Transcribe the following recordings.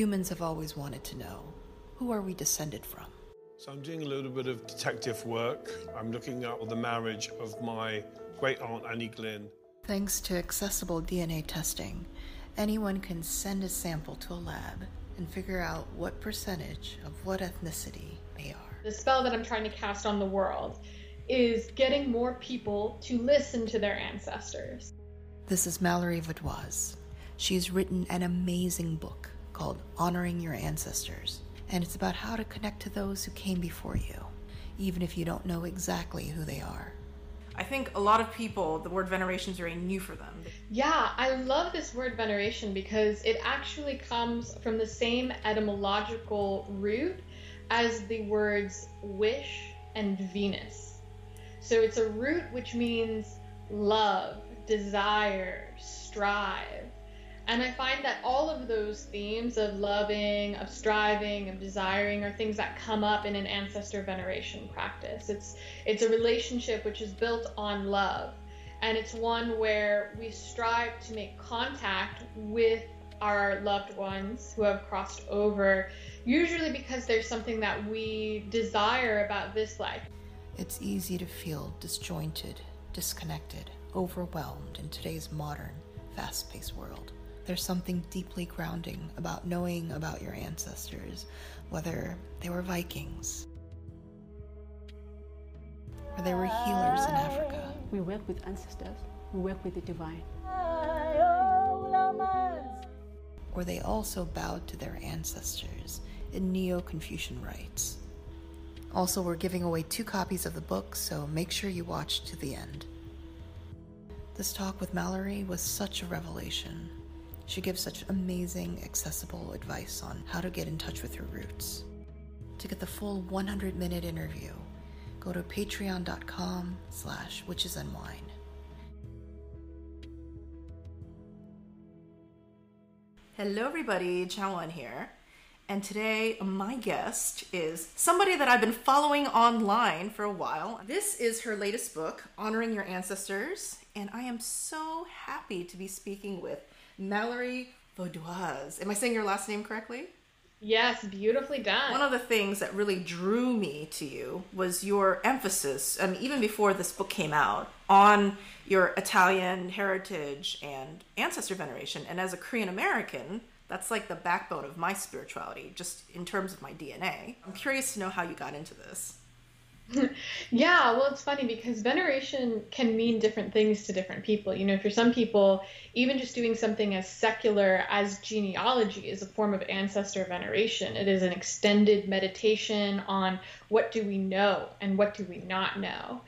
Humans have always wanted to know who are we descended from? So I'm doing a little bit of detective work. I'm looking at the marriage of my great aunt Annie Glynn. Thanks to accessible DNA testing, anyone can send a sample to a lab and figure out what percentage of what ethnicity they are. The spell that I'm trying to cast on the world is getting more people to listen to their ancestors. This is Mallory Vaudoise. She's written an amazing book called Honoring Your Ancestors, and it's about how to connect to those who came before you, even if you don't know exactly who they are. I think a lot of people, the word veneration is very new for them. Yeah, I love this word veneration because it actually comes from the same etymological root as the words wish and Venus. So it's a root which means love, desire, strive. And I find that all of those themes of loving, of striving, of desiring are things that come up in an ancestor veneration practice. It's it's a relationship which is built on love. And it's one where we strive to make contact with our loved ones who have crossed over, usually because there's something that we desire about this life. It's easy to feel disjointed, disconnected, overwhelmed in today's modern, fast paced world. There's something deeply grounding about knowing about your ancestors, whether they were Vikings or they were healers in Africa. We work with ancestors, we work with the divine. Or they also bowed to their ancestors in Neo Confucian rites. Also, we're giving away two copies of the book, so make sure you watch to the end. This talk with Mallory was such a revelation. She gives such amazing, accessible advice on how to get in touch with your roots. To get the full 100 minute interview, go to patreon.com slash witches and wine. Hello, everybody. Chawan here. And today, my guest is somebody that I've been following online for a while. This is her latest book, Honoring Your Ancestors. And I am so happy to be speaking with Mallory Vaudoise. Am I saying your last name correctly? Yes, beautifully done. One of the things that really drew me to you was your emphasis, mean, even before this book came out, on your Italian heritage and ancestor veneration. And as a Korean American, that's like the backbone of my spirituality, just in terms of my DNA. I'm curious to know how you got into this. yeah, well, it's funny because veneration can mean different things to different people. You know, for some people, even just doing something as secular as genealogy is a form of ancestor veneration. It is an extended meditation on what do we know and what do we not know.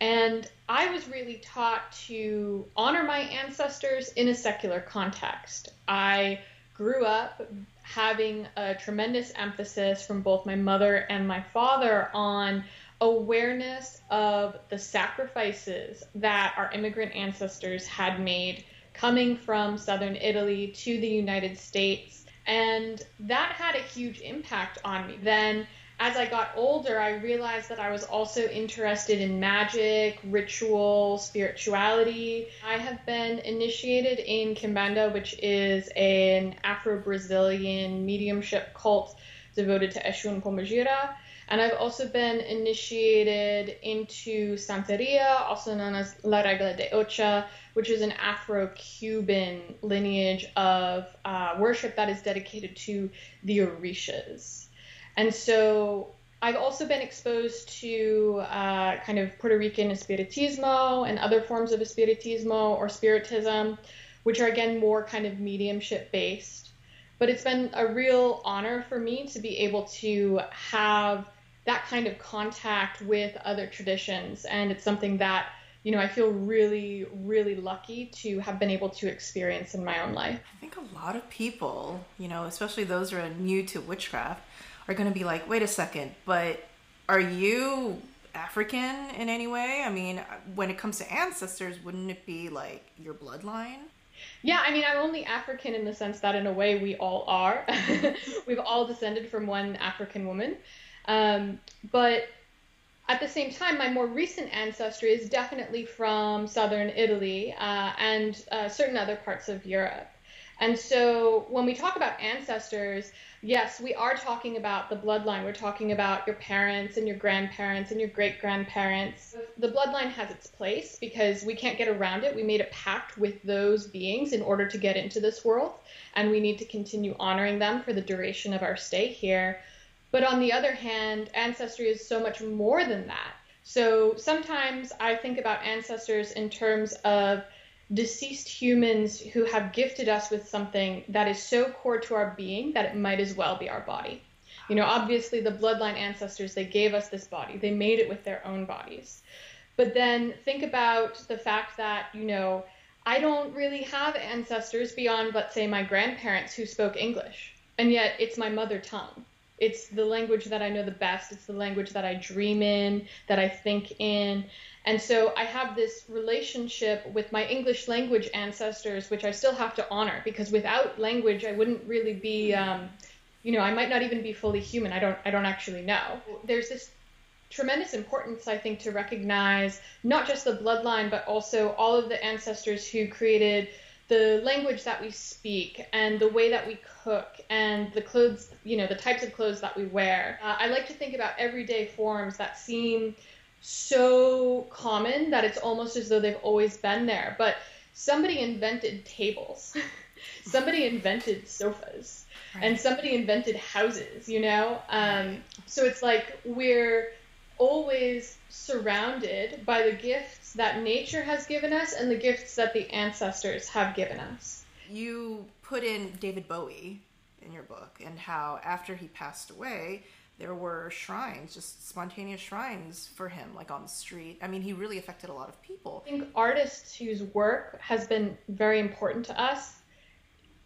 And I was really taught to honor my ancestors in a secular context. I grew up having a tremendous emphasis from both my mother and my father on awareness of the sacrifices that our immigrant ancestors had made coming from southern Italy to the United States. And that had a huge impact on me. Then, as I got older, I realized that I was also interested in magic, ritual, spirituality. I have been initiated in Kimbanda, which is an Afro Brazilian mediumship cult devoted to Exu and Pombagira. And I've also been initiated into Santeria, also known as La Regla de Ocha, which is an Afro Cuban lineage of uh, worship that is dedicated to the Orishas. And so I've also been exposed to uh, kind of Puerto Rican Espiritismo and other forms of Espiritismo or Spiritism, which are again more kind of mediumship based. But it's been a real honor for me to be able to have that kind of contact with other traditions. And it's something that, you know, I feel really, really lucky to have been able to experience in my own life. I think a lot of people, you know, especially those who are new to witchcraft, are going to be like, wait a second, but are you African in any way? I mean, when it comes to ancestors, wouldn't it be like your bloodline? Yeah, I mean, I'm only African in the sense that, in a way, we all are. We've all descended from one African woman. Um, but at the same time, my more recent ancestry is definitely from southern Italy uh, and uh, certain other parts of Europe. And so when we talk about ancestors, yes, we are talking about the bloodline. We're talking about your parents and your grandparents and your great grandparents. The bloodline has its place because we can't get around it. We made a pact with those beings in order to get into this world, and we need to continue honoring them for the duration of our stay here. But on the other hand, ancestry is so much more than that. So sometimes I think about ancestors in terms of deceased humans who have gifted us with something that is so core to our being that it might as well be our body. You know, obviously, the bloodline ancestors, they gave us this body, they made it with their own bodies. But then think about the fact that, you know, I don't really have ancestors beyond, let's say, my grandparents who spoke English, and yet it's my mother tongue. It's the language that I know the best. It's the language that I dream in, that I think in. And so I have this relationship with my English language ancestors, which I still have to honor because without language, I wouldn't really be, um, you know, I might not even be fully human. I don't, I don't actually know. There's this tremendous importance, I think, to recognize not just the bloodline, but also all of the ancestors who created the language that we speak and the way that we cook and the clothes, you know, the types of clothes that we wear. Uh, I like to think about everyday forms that seem so common that it's almost as though they've always been there. But somebody invented tables, somebody invented sofas, right. and somebody invented houses, you know? Um, so it's like we're always surrounded by the gifts that nature has given us and the gifts that the ancestors have given us. You put in David Bowie in your book and how after he passed away, there were shrines, just spontaneous shrines for him, like on the street. I mean, he really affected a lot of people. I think artists whose work has been very important to us,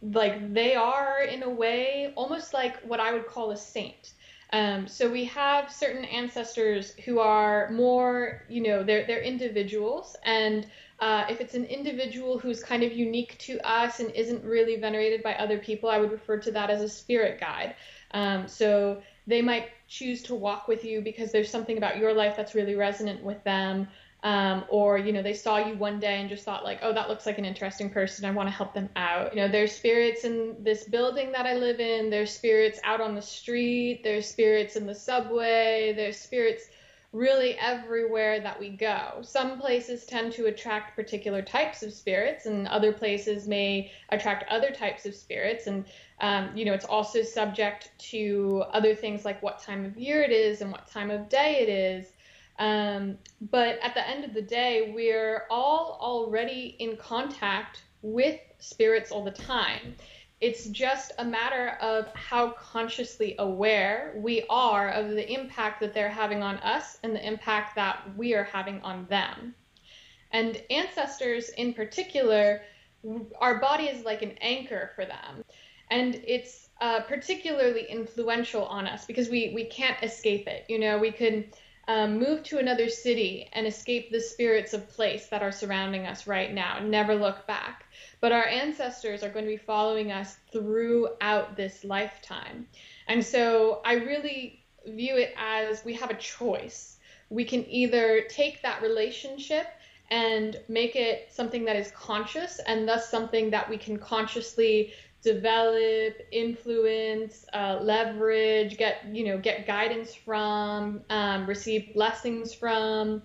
like they are in a way almost like what I would call a saint. Um, so we have certain ancestors who are more, you know, they're they're individuals, and uh, if it's an individual who's kind of unique to us and isn't really venerated by other people, I would refer to that as a spirit guide. Um, so they might choose to walk with you because there's something about your life that's really resonant with them. Um, or you know they saw you one day and just thought like oh that looks like an interesting person i want to help them out you know there's spirits in this building that i live in there's spirits out on the street there's spirits in the subway there's spirits really everywhere that we go. Some places tend to attract particular types of spirits, and other places may attract other types of spirits. And, um, you know, it's also subject to other things like what time of year it is and what time of day it is. Um, but at the end of the day, we're all already in contact with spirits all the time. It's just a matter of how consciously aware we are of the impact that they're having on us and the impact that we are having on them. And ancestors, in particular, our body is like an anchor for them. And it's uh, particularly influential on us because we, we can't escape it. You know, we could um, move to another city and escape the spirits of place that are surrounding us right now, never look back. But our ancestors are going to be following us throughout this lifetime. And so I really view it as we have a choice. We can either take that relationship and make it something that is conscious and thus something that we can consciously develop, influence, uh, leverage, get you know get guidance from, um, receive blessings from,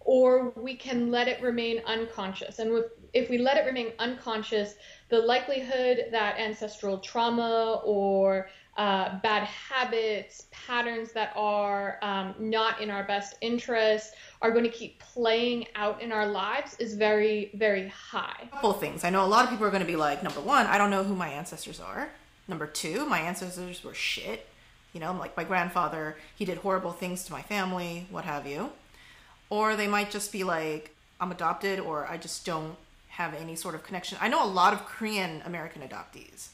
or we can let it remain unconscious. And with if we let it remain unconscious, the likelihood that ancestral trauma or uh, bad habits, patterns that are um, not in our best interest are going to keep playing out in our lives is very, very high. A couple things. I know a lot of people are going to be like, number one, I don't know who my ancestors are. Number two, my ancestors were shit. You know, like my grandfather, he did horrible things to my family, what have you. Or they might just be like, I'm adopted, or I just don't have any sort of connection. I know a lot of Korean American adoptees.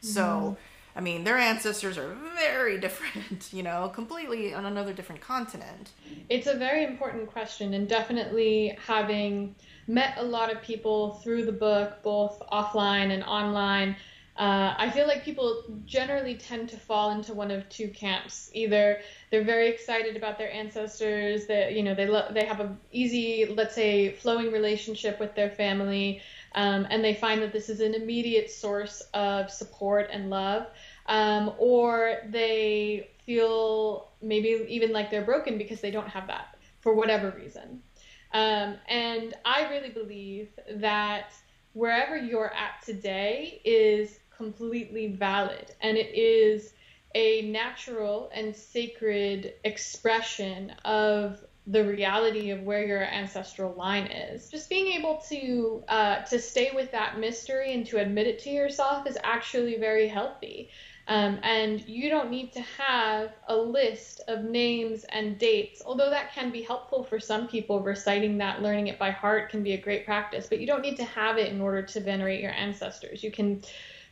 So, I mean, their ancestors are very different, you know, completely on another different continent. It's a very important question, and definitely having met a lot of people through the book, both offline and online. Uh, I feel like people generally tend to fall into one of two camps. Either they're very excited about their ancestors, that you know they lo- they have a easy, let's say, flowing relationship with their family, um, and they find that this is an immediate source of support and love, um, or they feel maybe even like they're broken because they don't have that for whatever reason. Um, and I really believe that wherever you're at today is completely valid and it is a natural and sacred expression of the reality of where your ancestral line is. Just being able to uh, to stay with that mystery and to admit it to yourself is actually very healthy. Um, and you don't need to have a list of names and dates, although that can be helpful for some people. Reciting that, learning it by heart can be a great practice, but you don't need to have it in order to venerate your ancestors. You can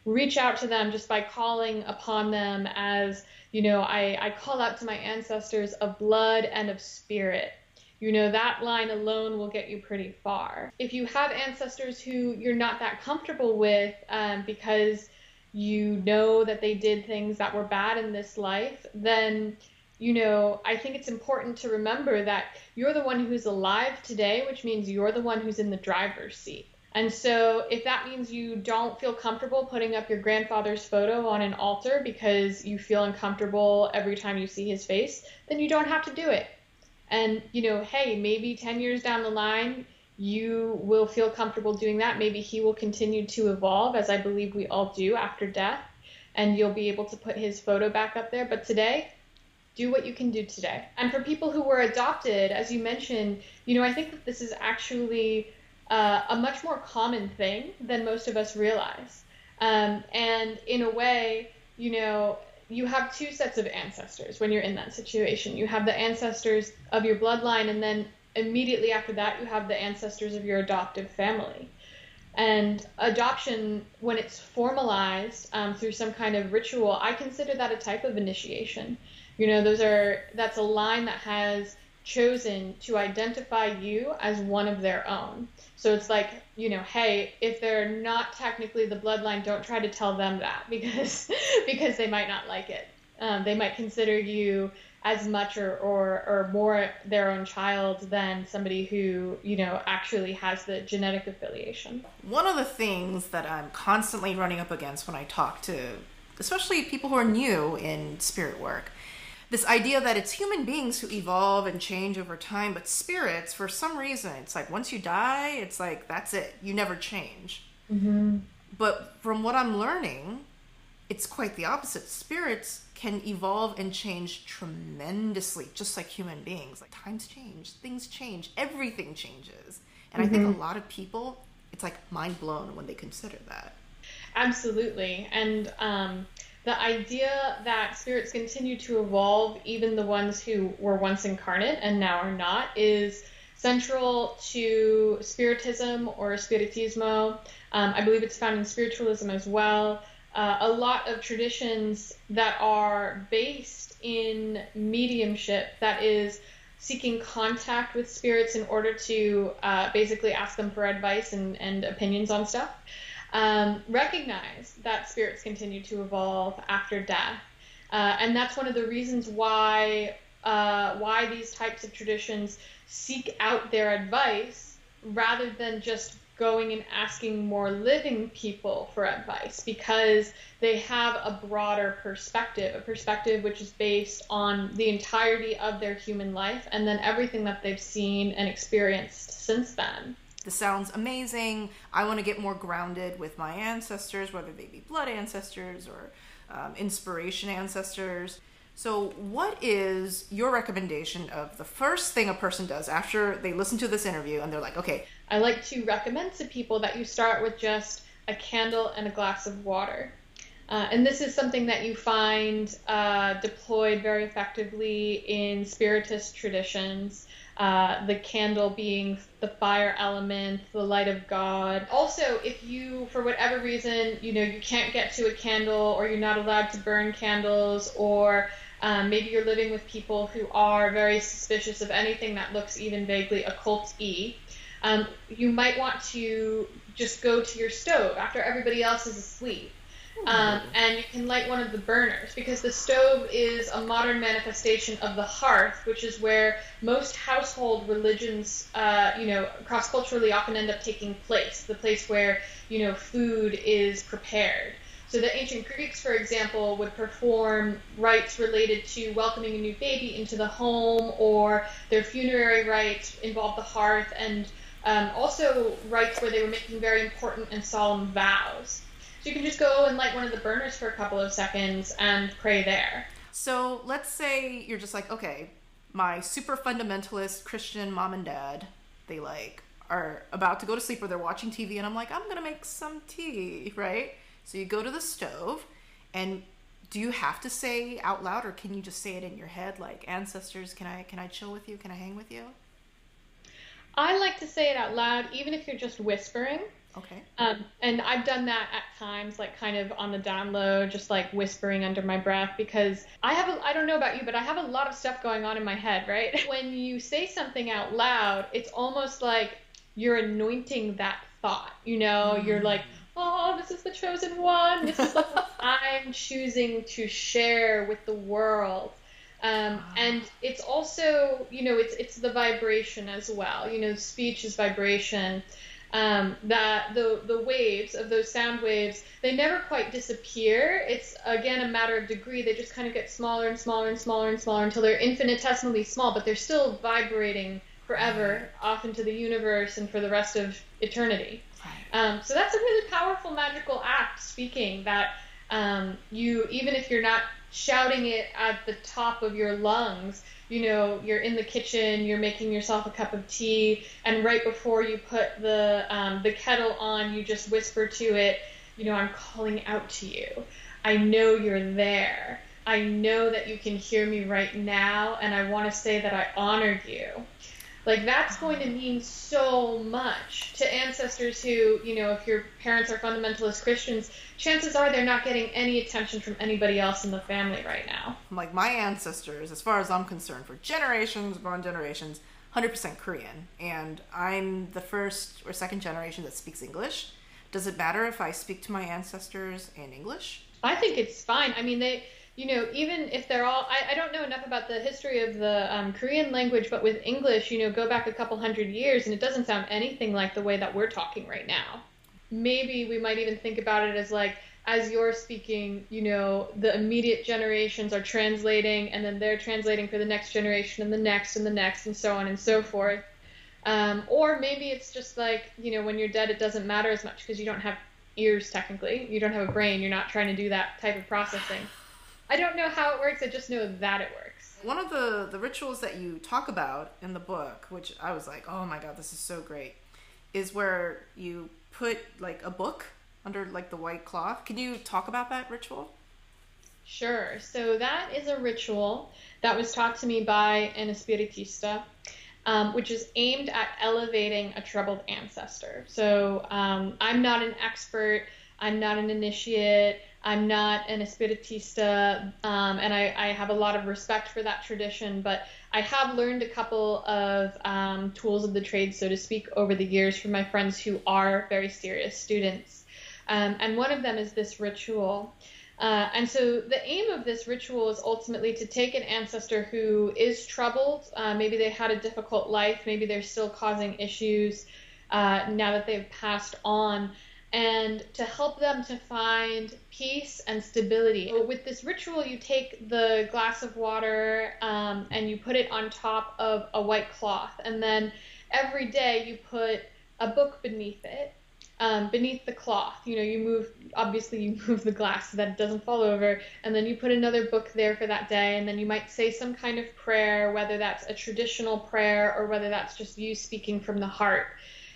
reach out to them just by calling upon them as, you know, I, I call out to my ancestors of blood and of spirit. You know, that line alone will get you pretty far. If you have ancestors who you're not that comfortable with um, because you know that they did things that were bad in this life, then you know, I think it's important to remember that you're the one who's alive today, which means you're the one who's in the driver's seat. And so, if that means you don't feel comfortable putting up your grandfather's photo on an altar because you feel uncomfortable every time you see his face, then you don't have to do it. And, you know, hey, maybe 10 years down the line, you will feel comfortable doing that. Maybe he will continue to evolve, as I believe we all do after death, and you'll be able to put his photo back up there. But today, do what you can do today. And for people who were adopted, as you mentioned, you know, I think that this is actually uh, a much more common thing than most of us realize. Um, and in a way, you know, you have two sets of ancestors when you're in that situation. You have the ancestors of your bloodline, and then immediately after that, you have the ancestors of your adoptive family. And adoption, when it's formalized um, through some kind of ritual, I consider that a type of initiation. You know, those are that's a line that has chosen to identify you as one of their own. So it's like, you know, hey, if they're not technically the bloodline, don't try to tell them that because because they might not like it. Um, they might consider you as much or, or or more their own child than somebody who you know actually has the genetic affiliation. One of the things that I'm constantly running up against when I talk to, especially people who are new in spirit work, this idea that it's human beings who evolve and change over time, but spirits, for some reason, it's like once you die, it's like that's it. You never change. Mm-hmm. But from what I'm learning, it's quite the opposite. Spirits can evolve and change tremendously, just like human beings. Like times change, things change, everything changes. And I think a lot of people, it's like mind blown when they consider that. Absolutely. And um, the idea that spirits continue to evolve, even the ones who were once incarnate and now are not, is central to Spiritism or Spiritismo. Um, I believe it's found in spiritualism as well. Uh, a lot of traditions that are based in mediumship, that is, seeking contact with spirits in order to uh, basically ask them for advice and, and opinions on stuff um, recognize that spirits continue to evolve after death. Uh, and that's one of the reasons why uh, why these types of traditions seek out their advice rather than just going and asking more living people for advice because they have a broader perspective, a perspective which is based on the entirety of their human life and then everything that they've seen and experienced since then. This sounds amazing. I want to get more grounded with my ancestors, whether they be blood ancestors or um, inspiration ancestors. So, what is your recommendation of the first thing a person does after they listen to this interview and they're like, okay, I like to recommend to people that you start with just a candle and a glass of water. Uh, and this is something that you find uh, deployed very effectively in spiritist traditions. Uh, the candle being the fire element, the light of God. Also, if you, for whatever reason, you know, you can't get to a candle or you're not allowed to burn candles or um, maybe you're living with people who are very suspicious of anything that looks even vaguely occult-y. Um, you might want to just go to your stove after everybody else is asleep um, and you can light one of the burners because the stove is a modern manifestation of the hearth, which is where most household religions, uh, you know, cross culturally often end up taking place. The place where you know food is prepared. So the ancient Greeks, for example, would perform rites related to welcoming a new baby into the home, or their funerary rites involved the hearth, and um, also rites where they were making very important and solemn vows. So you can just go and light one of the burners for a couple of seconds and pray there. So let's say you're just like, okay, my super fundamentalist Christian mom and dad, they like are about to go to sleep or they're watching TV and I'm like, I'm gonna make some tea, right? So you go to the stove and do you have to say out loud or can you just say it in your head like ancestors can i can i chill with you can i hang with you i like to say it out loud even if you're just whispering Okay. Um, and I've done that at times, like kind of on the down low, just like whispering under my breath, because I have, a, I don't know about you, but I have a lot of stuff going on in my head, right? when you say something out loud, it's almost like you're anointing that thought, you know? Mm. You're like, oh, this is the chosen one. This is what I'm choosing to share with the world. Um, ah. and it's also, you know, it's it's the vibration as well. You know, speech is vibration um, that the the waves of those sound waves they never quite disappear. It's again a matter of degree. They just kind of get smaller and smaller and smaller and smaller until they're infinitesimally small, but they're still vibrating forever off into the universe and for the rest of eternity. Um, so that's a really powerful magical act. Speaking that um, you even if you're not shouting it at the top of your lungs you know, you're in the kitchen, you're making yourself a cup of tea, and right before you put the um, the kettle on, you just whisper to it, you know, I'm calling out to you. I know you're there. I know that you can hear me right now, and I want to say that I honor you. Like that's going to mean so much to ancestors who, you know, if your parents are fundamentalist Christians, chances are they're not getting any attention from anybody else in the family right now. Like my ancestors, as far as I'm concerned, for generations upon generations, 100% Korean, and I'm the first or second generation that speaks English. Does it matter if I speak to my ancestors in English? I think it's fine. I mean, they you know, even if they're all, I, I don't know enough about the history of the um, Korean language, but with English, you know, go back a couple hundred years and it doesn't sound anything like the way that we're talking right now. Maybe we might even think about it as like, as you're speaking, you know, the immediate generations are translating and then they're translating for the next generation and the next and the next and so on and so forth. Um, or maybe it's just like, you know, when you're dead, it doesn't matter as much because you don't have ears technically. You don't have a brain. You're not trying to do that type of processing. I don't know how it works. I just know that it works. One of the the rituals that you talk about in the book, which I was like, oh my god, this is so great, is where you put like a book under like the white cloth. Can you talk about that ritual? Sure. So that is a ritual that was taught to me by an espiritista, um, which is aimed at elevating a troubled ancestor. So um, I'm not an expert. I'm not an initiate. I'm not an espiritista, um, and I, I, have a lot of respect for that tradition, but I have learned a couple of um, tools of the trade, so to speak, over the years from my friends who are very serious students. Um, and one of them is this ritual. Uh, and so the aim of this ritual is ultimately to take an ancestor who is troubled. Uh, maybe they had a difficult life, maybe they're still causing issues uh, now that they've passed on and to help them to find peace and stability. With this ritual, you take the glass of water um, and you put it on top of a white cloth, and then every day you put a book beneath it. Um, beneath the cloth, you know, you move, obviously, you move the glass so that it doesn't fall over, and then you put another book there for that day, and then you might say some kind of prayer, whether that's a traditional prayer or whether that's just you speaking from the heart.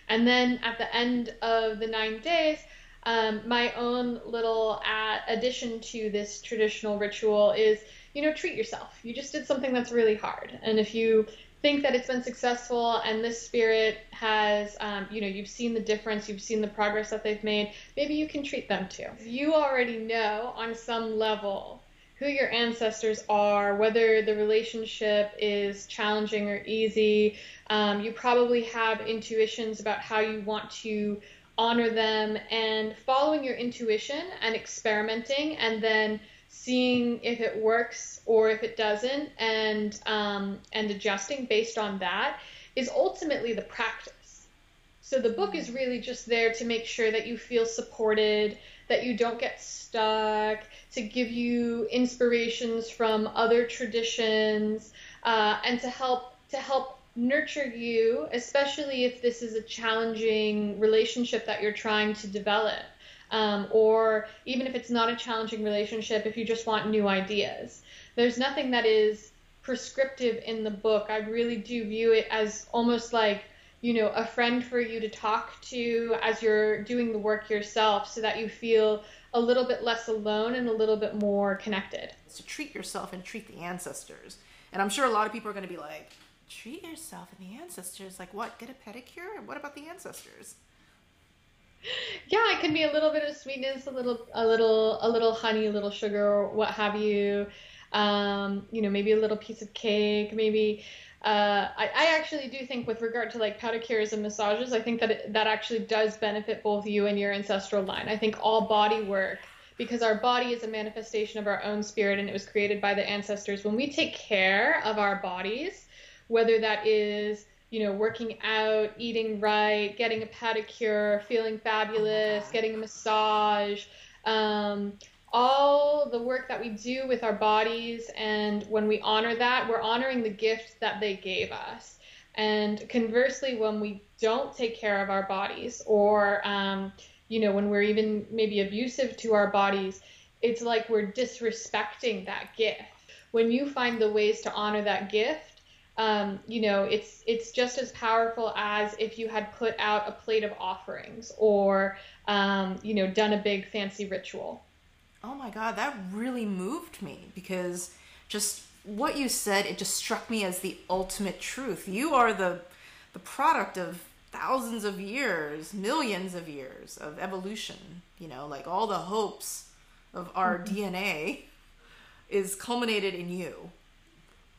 And then at the end of the nine days, um, my own little addition to this traditional ritual is, you know, treat yourself. You just did something that's really hard, and if you think that it's been successful and this spirit has, um, you know, you've seen the difference, you've seen the progress that they've made, maybe you can treat them too. You already know on some level who your ancestors are, whether the relationship is challenging or easy. Um, you probably have intuitions about how you want to honor them and following your intuition and experimenting and then seeing if it works or if it doesn't and um, and adjusting based on that is ultimately the practice so the book is really just there to make sure that you feel supported that you don't get stuck to give you inspirations from other traditions uh, and to help to help nurture you, especially if this is a challenging relationship that you're trying to develop. Um, or even if it's not a challenging relationship, if you just want new ideas. There's nothing that is prescriptive in the book. I really do view it as almost like, you know, a friend for you to talk to as you're doing the work yourself so that you feel a little bit less alone and a little bit more connected. To treat yourself and treat the ancestors. And I'm sure a lot of people are going to be like, treat yourself and the ancestors. Like what? Get a pedicure? What about the ancestors? Yeah, it can be a little bit of sweetness, a little, a little, a little honey, a little sugar, what have you. Um, you know, maybe a little piece of cake, maybe. Uh, I, I, actually do think, with regard to like pedicures and massages, I think that it, that actually does benefit both you and your ancestral line. I think all body work, because our body is a manifestation of our own spirit, and it was created by the ancestors. When we take care of our bodies, whether that is you know working out eating right getting a pedicure feeling fabulous oh getting a massage um, all the work that we do with our bodies and when we honor that we're honoring the gift that they gave us and conversely when we don't take care of our bodies or um, you know when we're even maybe abusive to our bodies it's like we're disrespecting that gift when you find the ways to honor that gift um, you know, it's it's just as powerful as if you had put out a plate of offerings or um, you know done a big fancy ritual. Oh my God, that really moved me because just what you said it just struck me as the ultimate truth. You are the the product of thousands of years, millions of years of evolution. You know, like all the hopes of our mm-hmm. DNA is culminated in you.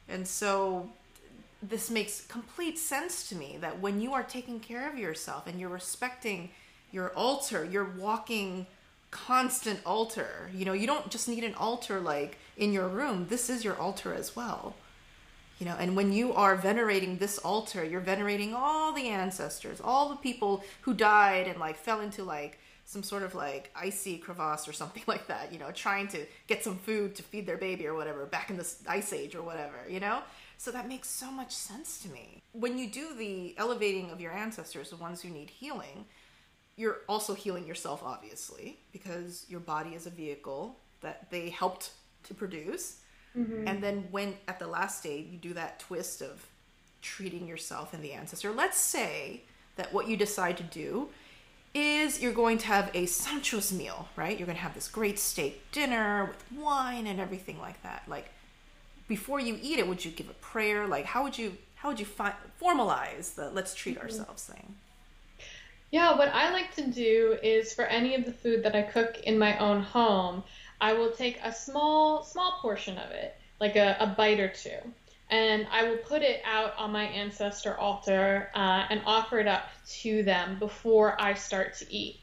And so this makes complete sense to me that when you are taking care of yourself and you're respecting your altar, you're walking constant altar. You know, you don't just need an altar like in your room. This is your altar as well. You know, and when you are venerating this altar, you're venerating all the ancestors, all the people who died and like fell into like some sort of like icy crevasse or something like that, you know, trying to get some food to feed their baby or whatever back in the ice age or whatever, you know? So that makes so much sense to me. When you do the elevating of your ancestors, the ones who need healing, you're also healing yourself, obviously, because your body is a vehicle that they helped to produce. Mm-hmm. And then when at the last stage you do that twist of treating yourself and the ancestor, let's say that what you decide to do is you're going to have a sumptuous meal, right? You're going to have this great steak dinner with wine and everything like that. Like before you eat it, would you give a prayer? Like, how would you how would you fi- formalize the let's treat mm-hmm. ourselves thing? Yeah, what I like to do is for any of the food that I cook in my own home, I will take a small small portion of it, like a, a bite or two, and I will put it out on my ancestor altar uh, and offer it up to them before I start to eat.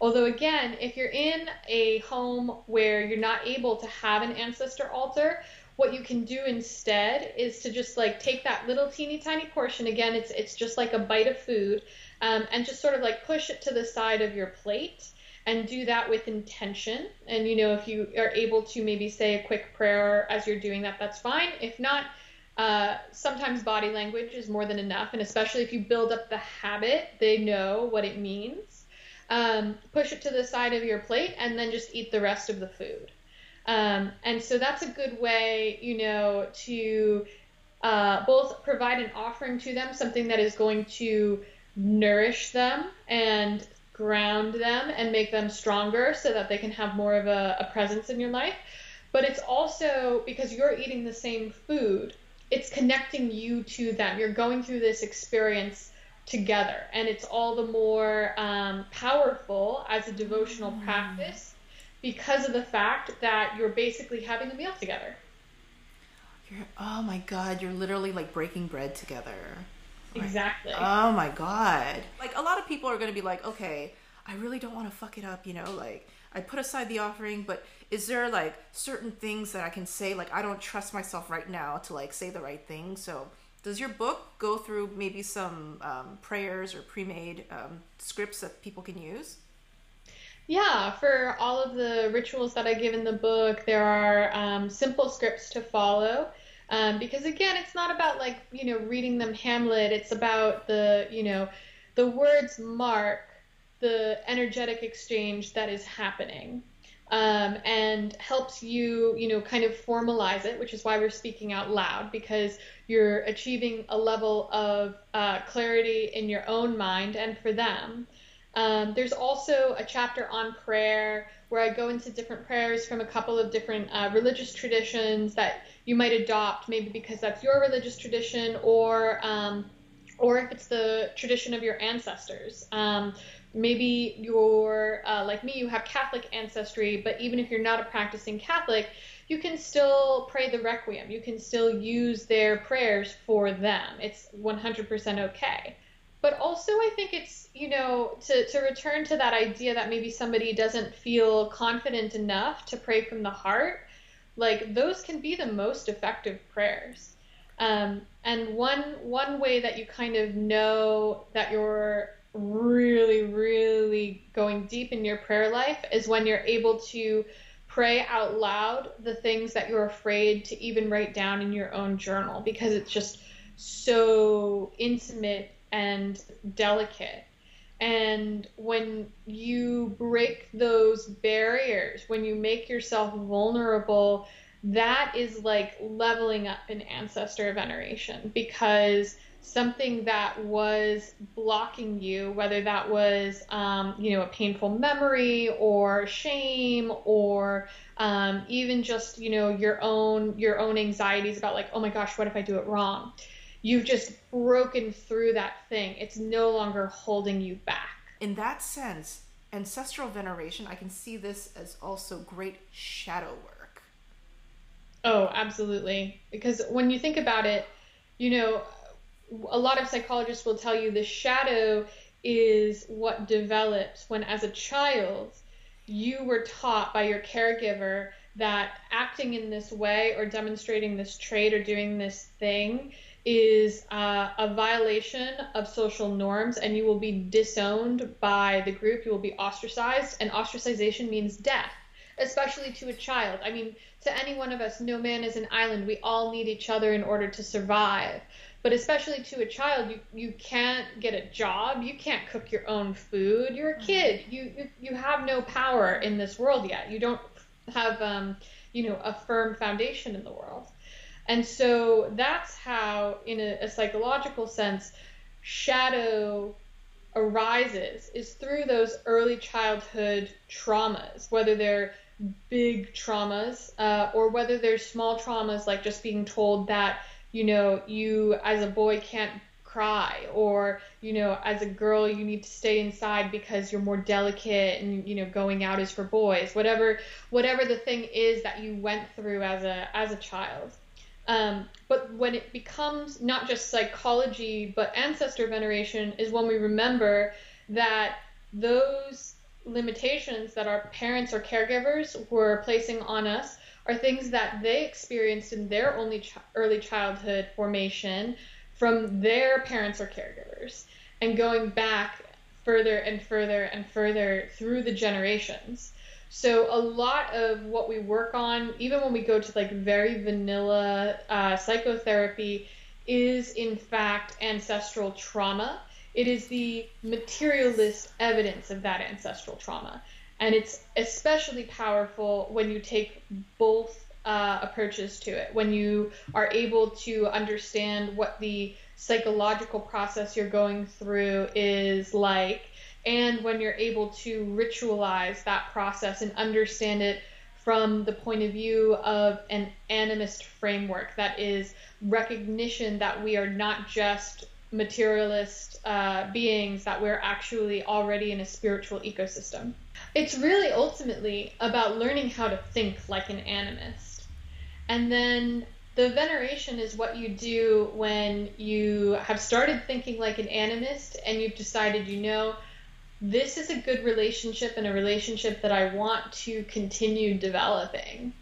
Although, again, if you're in a home where you're not able to have an ancestor altar, what you can do instead is to just like take that little teeny tiny portion again it's it's just like a bite of food um, and just sort of like push it to the side of your plate and do that with intention. And you know if you are able to maybe say a quick prayer as you're doing that that's fine. If not uh, sometimes body language is more than enough and especially if you build up the habit they know what it means. Um, push it to the side of your plate and then just eat the rest of the food. Um, and so that's a good way, you know, to uh, both provide an offering to them, something that is going to nourish them and ground them and make them stronger so that they can have more of a, a presence in your life. But it's also because you're eating the same food, it's connecting you to them. You're going through this experience together, and it's all the more um, powerful as a devotional mm. practice because of the fact that you're basically having a meal together. You're, oh my god, you're literally like breaking bread together. Exactly. Oh my god. Like a lot of people are going to be like, "Okay, I really don't want to fuck it up, you know, like I put aside the offering, but is there like certain things that I can say like I don't trust myself right now to like say the right thing?" So, does your book go through maybe some um, prayers or pre-made um, scripts that people can use? Yeah, for all of the rituals that I give in the book, there are um, simple scripts to follow. Um, because again, it's not about like you know reading them Hamlet. It's about the you know the words mark the energetic exchange that is happening. Um, and helps you, you know, kind of formalize it, which is why we're speaking out loud because you're achieving a level of uh, clarity in your own mind and for them. Um, there's also a chapter on prayer where I go into different prayers from a couple of different uh, religious traditions that you might adopt, maybe because that's your religious tradition, or um, or if it's the tradition of your ancestors. Um, maybe you're uh, like me, you have Catholic ancestry, but even if you're not a practicing Catholic, you can still pray the Requiem. You can still use their prayers for them. It's 100% okay. But also, I think it's, you know, to, to return to that idea that maybe somebody doesn't feel confident enough to pray from the heart, like those can be the most effective prayers. Um, and one one way that you kind of know that you're really, really going deep in your prayer life is when you're able to pray out loud the things that you're afraid to even write down in your own journal because it's just so intimate and delicate. And when you break those barriers, when you make yourself vulnerable, that is like leveling up in ancestor veneration because something that was blocking you, whether that was, um, you know, a painful memory or shame or um, even just, you know, your own your own anxieties about like, oh my gosh, what if I do it wrong? You've just broken through that thing. It's no longer holding you back. In that sense, ancestral veneration, I can see this as also great shadow work. Oh, absolutely. Because when you think about it, you know, a lot of psychologists will tell you the shadow is what develops when, as a child, you were taught by your caregiver that acting in this way or demonstrating this trait or doing this thing is uh, a violation of social norms and you will be disowned by the group. You will be ostracized, and ostracization means death, especially to a child. I mean, to any one of us, no man is an island. We all need each other in order to survive. But especially to a child, you, you can't get a job. You can't cook your own food. You're a kid. You, you, you have no power in this world yet. You don't have, um, you know, a firm foundation in the world. And so that's how, in a, a psychological sense, shadow arises is through those early childhood traumas, whether they're big traumas uh, or whether they're small traumas like just being told that you know you as a boy can't cry or you know as a girl you need to stay inside because you're more delicate and you know going out is for boys whatever whatever the thing is that you went through as a as a child um, but when it becomes not just psychology but ancestor veneration is when we remember that those limitations that our parents or caregivers were placing on us are things that they experienced in their only ch- early childhood formation from their parents or caregivers and going back further and further and further through the generations. So a lot of what we work on, even when we go to like very vanilla uh, psychotherapy, is in fact ancestral trauma. It is the materialist evidence of that ancestral trauma. And it's especially powerful when you take both uh, approaches to it, when you are able to understand what the psychological process you're going through is like and when you're able to ritualize that process and understand it from the point of view of an animist framework that is recognition that we are not just materialist uh, beings, that we're actually already in a spiritual ecosystem. It's really ultimately about learning how to think like an animist. And then the veneration is what you do when you have started thinking like an animist and you've decided, you know, this is a good relationship and a relationship that I want to continue developing.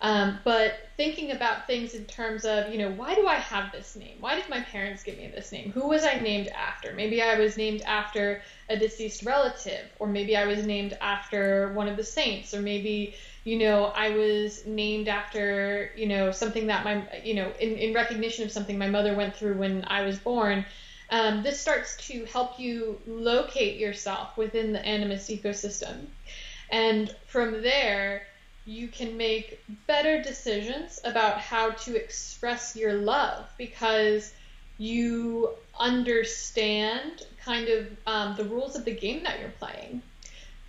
Um, but thinking about things in terms of, you know, why do I have this name? Why did my parents give me this name? Who was I named after? Maybe I was named after a deceased relative, or maybe I was named after one of the saints, or maybe, you know, I was named after, you know, something that my, you know, in, in recognition of something my mother went through when I was born. Um, this starts to help you locate yourself within the animus ecosystem. And from there, you can make better decisions about how to express your love because you understand kind of um, the rules of the game that you're playing.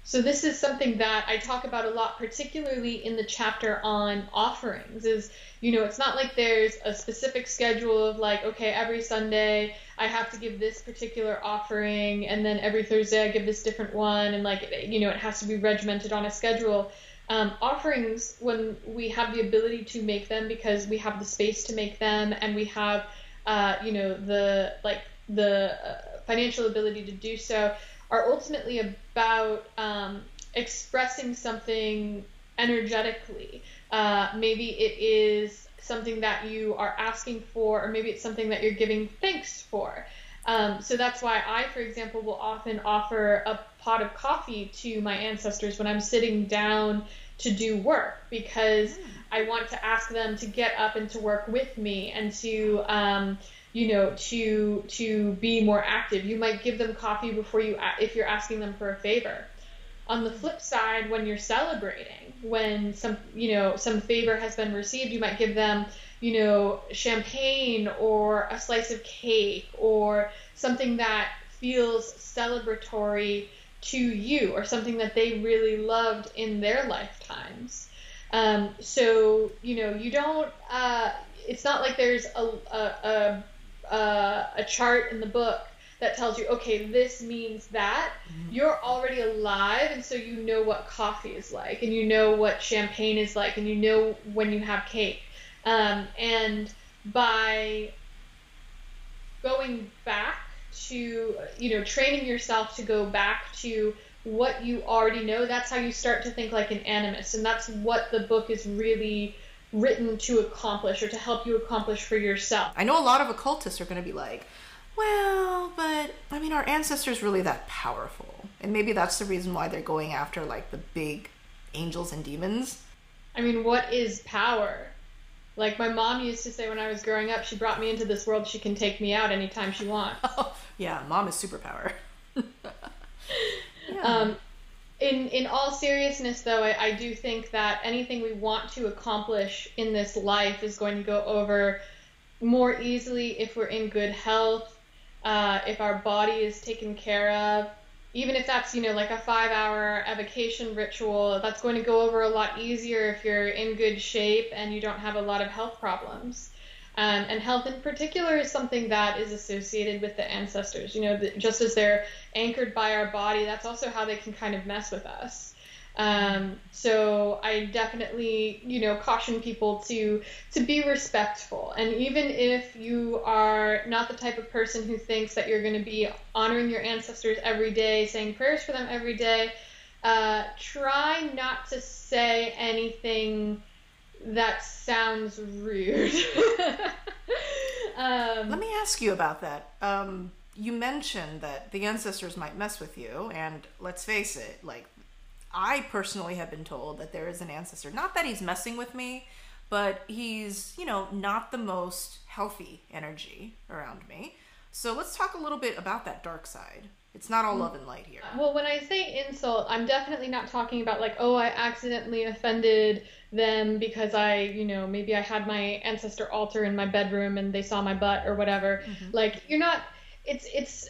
So this is something that I talk about a lot, particularly in the chapter on offerings. Is you know, it's not like there's a specific schedule of like, okay, every Sunday I have to give this particular offering, and then every Thursday I give this different one, and like, you know, it has to be regimented on a schedule. Um, offerings, when we have the ability to make them because we have the space to make them, and we have, uh, you know, the like the uh, financial ability to do so, are ultimately about um, expressing something energetically. Uh, maybe it is something that you are asking for, or maybe it's something that you're giving thanks for. Um, so that's why I, for example, will often offer a pot of coffee to my ancestors when I'm sitting down to do work because mm. I want to ask them to get up and to work with me and to um, you know to to be more active you might give them coffee before you if you're asking them for a favor on the flip side when you're celebrating when some you know some favor has been received you might give them you know champagne or a slice of cake or something that feels celebratory to you or something that they really loved in their lifetimes. Um, so you know you don't uh, it's not like there's a, a, a a chart in the book that tells you, okay, this means that, mm-hmm. you're already alive, and so you know what coffee is like, and you know what champagne is like, and you know when you have cake. Um, and by going back to, you know, training yourself to go back to what you already know, that's how you start to think like an animist. And that's what the book is really written to accomplish or to help you accomplish for yourself. I know a lot of occultists are going to be like, well, but I mean, our ancestors really that powerful. And maybe that's the reason why they're going after like the big angels and demons. I mean, what is power? Like my mom used to say when I was growing up, she brought me into this world, she can take me out anytime she wants. yeah, mom is superpower. yeah. Um, in in all seriousness though I, I, do think that anything we want to accomplish in this life is going to go over more easily if we're in good health uh, if our body is taken care of even if that's you know like a five hour evocation ritual that's going to go over a lot easier if you're in good shape and you don't have a lot of health problems um, and health in particular is something that is associated with the ancestors. You know, just as they're anchored by our body, that's also how they can kind of mess with us. Um, so I definitely, you know, caution people to to be respectful. And even if you are not the type of person who thinks that you're going to be honoring your ancestors every day, saying prayers for them every day, uh, try not to say anything that sounds rude. um, Let me ask you about that. Um, you mentioned that the ancestors might mess with you, and let's face it, like, I personally have been told that there is an ancestor. Not that he's messing with me, but he's, you know, not the most healthy energy around me. So let's talk a little bit about that dark side. It's not all love and light here. Well, when I say insult, I'm definitely not talking about like, oh, I accidentally offended them because I, you know, maybe I had my ancestor altar in my bedroom and they saw my butt or whatever. Mm-hmm. Like, you're not. It's it's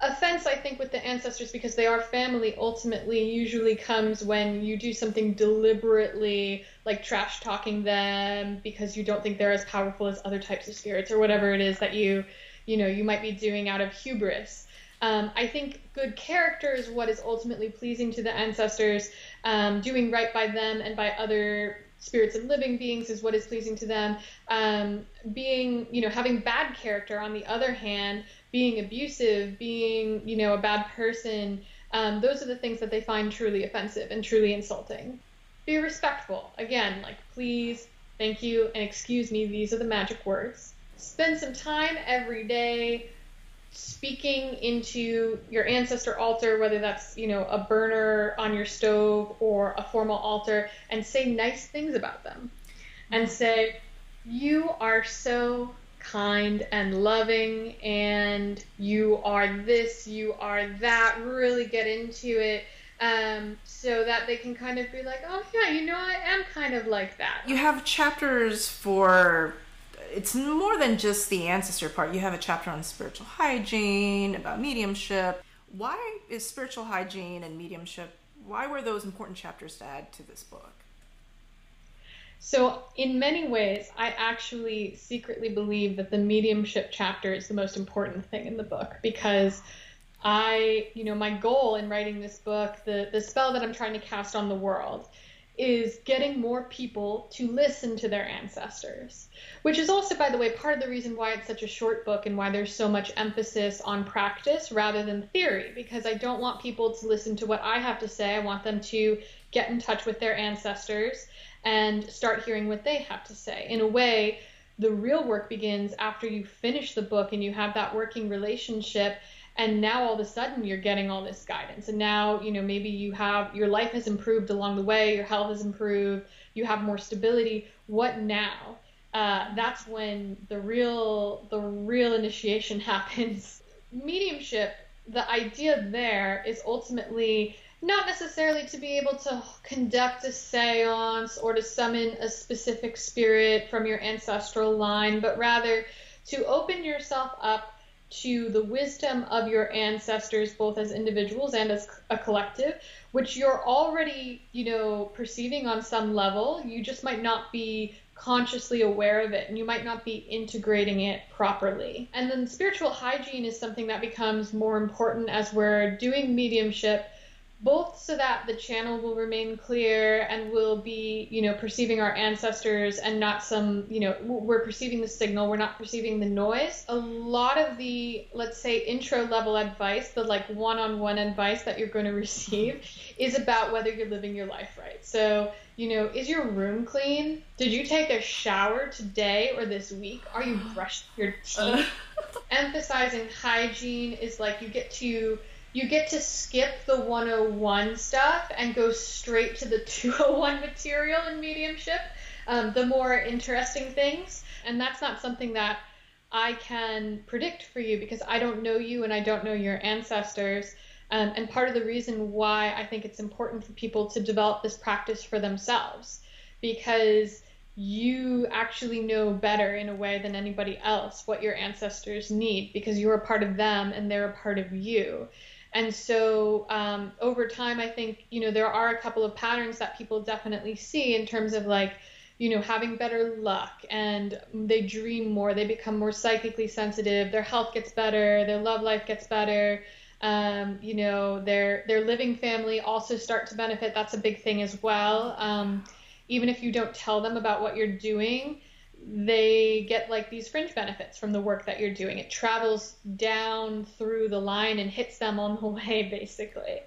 offense, I think, with the ancestors because they are family ultimately usually comes when you do something deliberately, like trash talking them because you don't think they're as powerful as other types of spirits or whatever it is that you, you know, you might be doing out of hubris. Um, I think good character is what is ultimately pleasing to the ancestors. Um, doing right by them and by other spirits of living beings is what is pleasing to them. Um, being, you know, having bad character, on the other hand, being abusive, being, you know, a bad person, um, those are the things that they find truly offensive and truly insulting. Be respectful. Again, like, please, thank you, and excuse me, these are the magic words. Spend some time every day speaking into your ancestor altar, whether that's, you know, a burner on your stove or a formal altar, and say nice things about them. And say, you are so kind and loving, and you are this, you are that. Really get into it. Um, so that they can kind of be like, oh, yeah, you know, I am kind of like that. You have chapters for it's more than just the ancestor part. You have a chapter on spiritual hygiene, about mediumship. Why is spiritual hygiene and mediumship, why were those important chapters to add to this book? So, in many ways, I actually secretly believe that the mediumship chapter is the most important thing in the book because I, you know, my goal in writing this book, the, the spell that I'm trying to cast on the world, is getting more people to listen to their ancestors, which is also, by the way, part of the reason why it's such a short book and why there's so much emphasis on practice rather than theory, because I don't want people to listen to what I have to say. I want them to get in touch with their ancestors and start hearing what they have to say. In a way, the real work begins after you finish the book and you have that working relationship and now all of a sudden you're getting all this guidance. And now you know maybe you have your life has improved along the way your health has improved you have more stability. What now? Uh, that's when the real the real initiation happens. Mediumship the idea there is ultimately not necessarily to be able to conduct a seance or to summon a specific spirit from your ancestral line but rather to open yourself up to the wisdom of your ancestors, both as individuals and as a collective, which you're already, you know, perceiving on some level. You just might not be consciously aware of it and you might not be integrating it properly. And then spiritual hygiene is something that becomes more important as we're doing mediumship both so that the channel will remain clear and we'll be, you know, perceiving our ancestors and not some, you know, we're perceiving the signal, we're not perceiving the noise. A lot of the, let's say, intro level advice, the like one on one advice that you're going to receive, is about whether you're living your life right. So, you know, is your room clean? Did you take a shower today or this week? Are you brushing your teeth? Emphasizing hygiene is like you get to you get to skip the 101 stuff and go straight to the 201 material in mediumship, um, the more interesting things. And that's not something that I can predict for you because I don't know you and I don't know your ancestors. Um, and part of the reason why I think it's important for people to develop this practice for themselves because you actually know better in a way than anybody else what your ancestors need because you're a part of them and they're a part of you. And so um, over time, I think, you know, there are a couple of patterns that people definitely see in terms of like, you know, having better luck and they dream more, they become more psychically sensitive, their health gets better, their love life gets better. Um, you know, their their living family also start to benefit. That's a big thing as well. Um, even if you don't tell them about what you're doing, they get like these fringe benefits from the work that you're doing. It travels down through the line and hits them on the way, basically.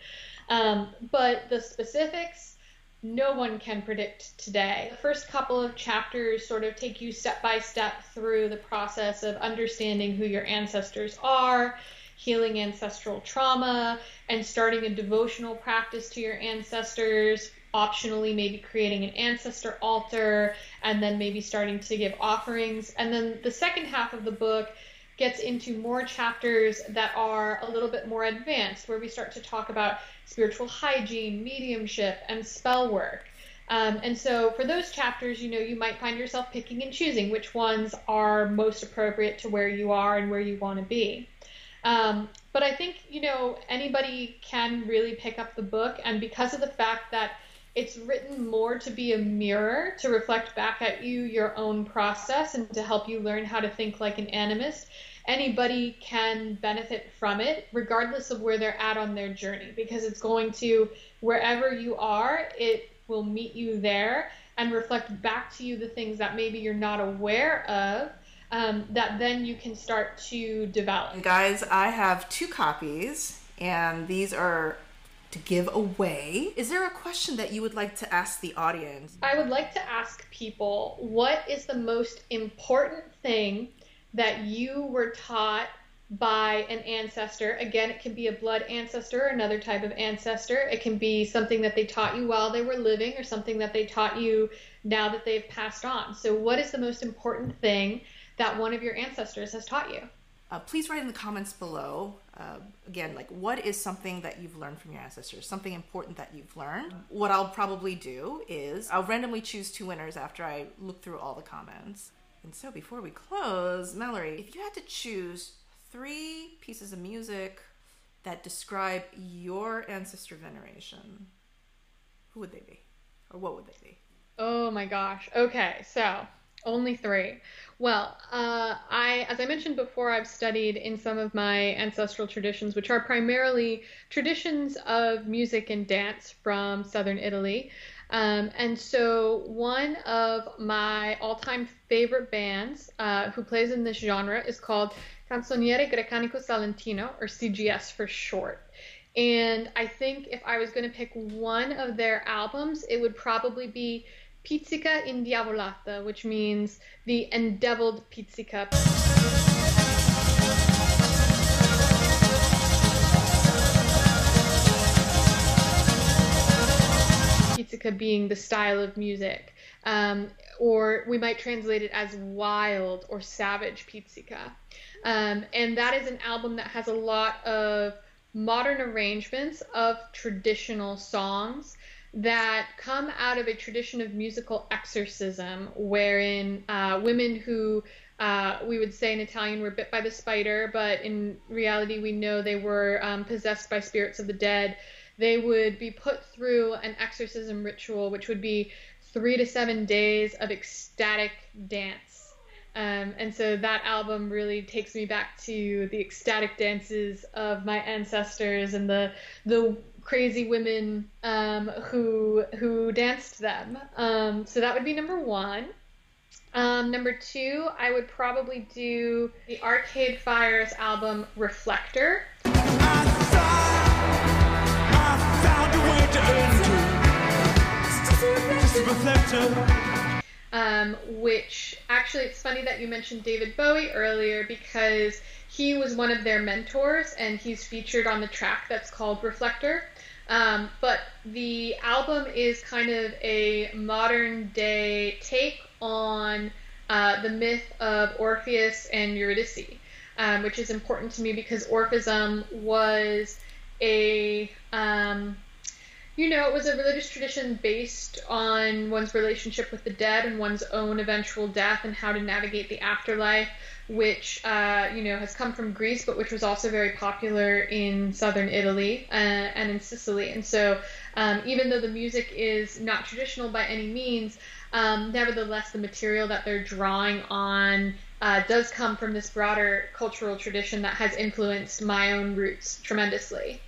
Um, but the specifics, no one can predict today. The first couple of chapters sort of take you step by step through the process of understanding who your ancestors are, healing ancestral trauma, and starting a devotional practice to your ancestors, optionally maybe creating an ancestor altar and then maybe starting to give offerings. And then the second half of the book gets into more chapters that are a little bit more advanced, where we start to talk about spiritual hygiene, mediumship, and spell work. Um, and so for those chapters, you know, you might find yourself picking and choosing which ones are most appropriate to where you are and where you want to be. Um, but I think, you know, anybody can really pick up the book. And because of the fact that it's written more to be a mirror to reflect back at you your own process and to help you learn how to think like an animist, anybody can benefit from it regardless of where they're at on their journey because it's going to wherever you are it will meet you there and reflect back to you the things that maybe you're not aware of um, that then you can start to develop. Guys i have two copies and these are to give away. Is there a question that you would like to ask the audience? I would like to ask people what is the most important thing that you were taught by an ancestor. Again, it can be a blood ancestor, or another type of ancestor. It can be something that they taught you while they were living or something that they taught you now that they've passed on. So, what is the most important thing that one of your ancestors has taught you? Uh, please write in the comments below. Uh, again, like what is something that you've learned from your ancestors? Something important that you've learned. What I'll probably do is I'll randomly choose two winners after I look through all the comments. And so before we close, Mallory, if you had to choose three pieces of music that describe your ancestor veneration, who would they be? Or what would they be? Oh my gosh. Okay, so only three. Well, uh, I, as I mentioned before, I've studied in some of my ancestral traditions, which are primarily traditions of music and dance from southern Italy. Um, and so, one of my all time favorite bands uh, who plays in this genre is called Canzoniere Grecanico Salentino, or CGS for short. And I think if I was going to pick one of their albums, it would probably be Pizzica Indiavolata, which means the endeviled pizzica. Pizzica being the style of music. Um, or we might translate it as wild or savage pizzica. Um, and that is an album that has a lot of modern arrangements of traditional songs that come out of a tradition of musical exorcism, wherein uh, women who uh, we would say in Italian were bit by the spider, but in reality we know they were um, possessed by spirits of the dead. They would be put through an exorcism ritual, which would be three to seven days of ecstatic dance. Um, and so that album really takes me back to the ecstatic dances of my ancestors and the the crazy women um, who who danced them. Um, so that would be number one. Um, number two, I would probably do the Arcade Fire's album Reflector. Um, which actually, it's funny that you mentioned David Bowie earlier because he was one of their mentors and he's featured on the track that's called Reflector. Um, but the album is kind of a modern day take on uh, the myth of Orpheus and Eurydice, um, which is important to me because Orphism was a um, you know, it was a religious tradition based on one's relationship with the dead and one's own eventual death and how to navigate the afterlife, which, uh, you know, has come from Greece, but which was also very popular in southern Italy uh, and in Sicily. And so, um, even though the music is not traditional by any means, um, nevertheless, the material that they're drawing on uh, does come from this broader cultural tradition that has influenced my own roots tremendously.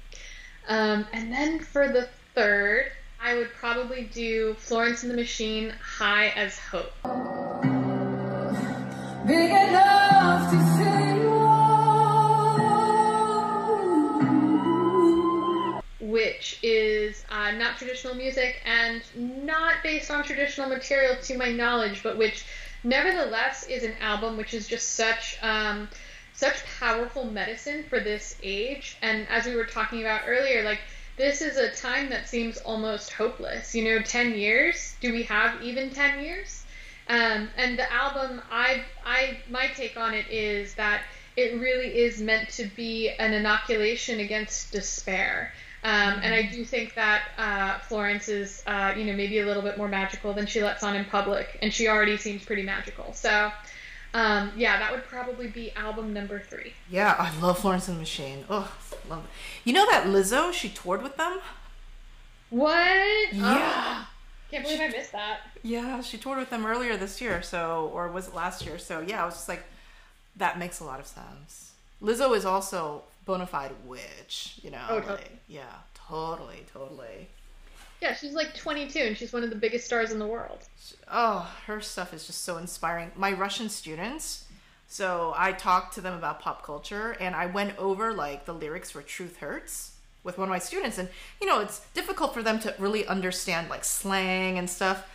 Um, and then for the third, I would probably do Florence and the Machine High as Hope. Big enough to say Which is uh, not traditional music and not based on traditional material to my knowledge, but which nevertheless is an album which is just such um, such powerful medicine for this age. And as we were talking about earlier, like this is a time that seems almost hopeless. You know, 10 years? Do we have even 10 years? Um, and the album, I, I, my take on it is that it really is meant to be an inoculation against despair. Um, and I do think that uh, Florence is, uh, you know, maybe a little bit more magical than she lets on in public, and she already seems pretty magical. So Um, yeah, that would probably be album number three. Yeah, I love Florence and the Machine. Oh, love it. You know that Lizzo, she toured with them? What? Yeah. Oh, can't believe I missed that. Yeah, she toured with them earlier this year, so or was it last year? So yeah, I was just like, that makes a lot of sense. Lizzo is also bona fide witch, you know. Oh, like, yeah, totally, totally. Yeah, she's like 22 and she's one of the biggest stars in the world. Oh, her stuff is just so inspiring. My Russian students, so I talked to them about pop culture and I went over like the lyrics for Truth Hurts with one of my students and you know, it's difficult for them to really understand like slang and stuff.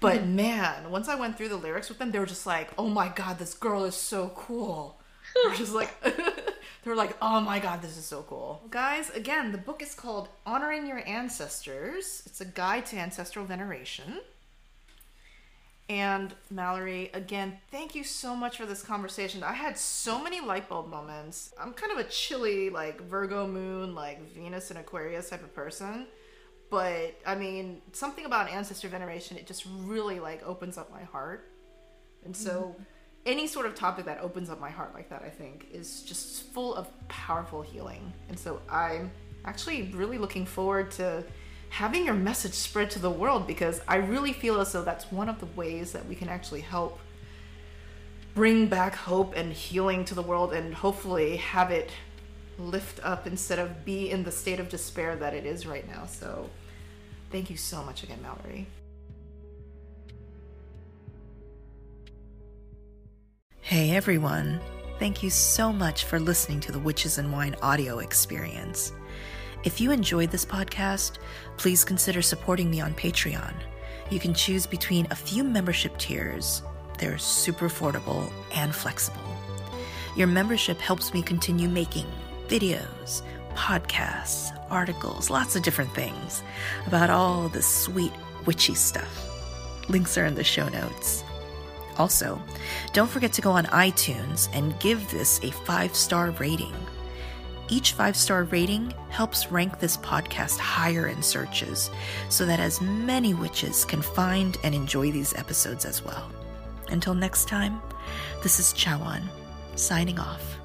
But mm-hmm. man, once I went through the lyrics with them, they were just like, "Oh my god, this girl is so cool." They're just like they were like, "Oh my god, this is so cool." Guys, again, the book is called Honoring Your Ancestors. It's a guide to ancestral veneration. And Mallory, again, thank you so much for this conversation. I had so many light bulb moments. I'm kind of a chilly, like Virgo moon, like Venus and Aquarius type of person. But I mean, something about ancestor veneration, it just really like opens up my heart. And so mm-hmm. Any sort of topic that opens up my heart like that, I think, is just full of powerful healing. And so I'm actually really looking forward to having your message spread to the world because I really feel as though that's one of the ways that we can actually help bring back hope and healing to the world and hopefully have it lift up instead of be in the state of despair that it is right now. So thank you so much again, Mallory. Hey everyone! Thank you so much for listening to the Witches and Wine audio experience. If you enjoyed this podcast, please consider supporting me on Patreon. You can choose between a few membership tiers, they're super affordable and flexible. Your membership helps me continue making videos, podcasts, articles, lots of different things about all the sweet witchy stuff. Links are in the show notes. Also, don't forget to go on iTunes and give this a five star rating. Each five star rating helps rank this podcast higher in searches so that as many witches can find and enjoy these episodes as well. Until next time, this is Chawan, signing off.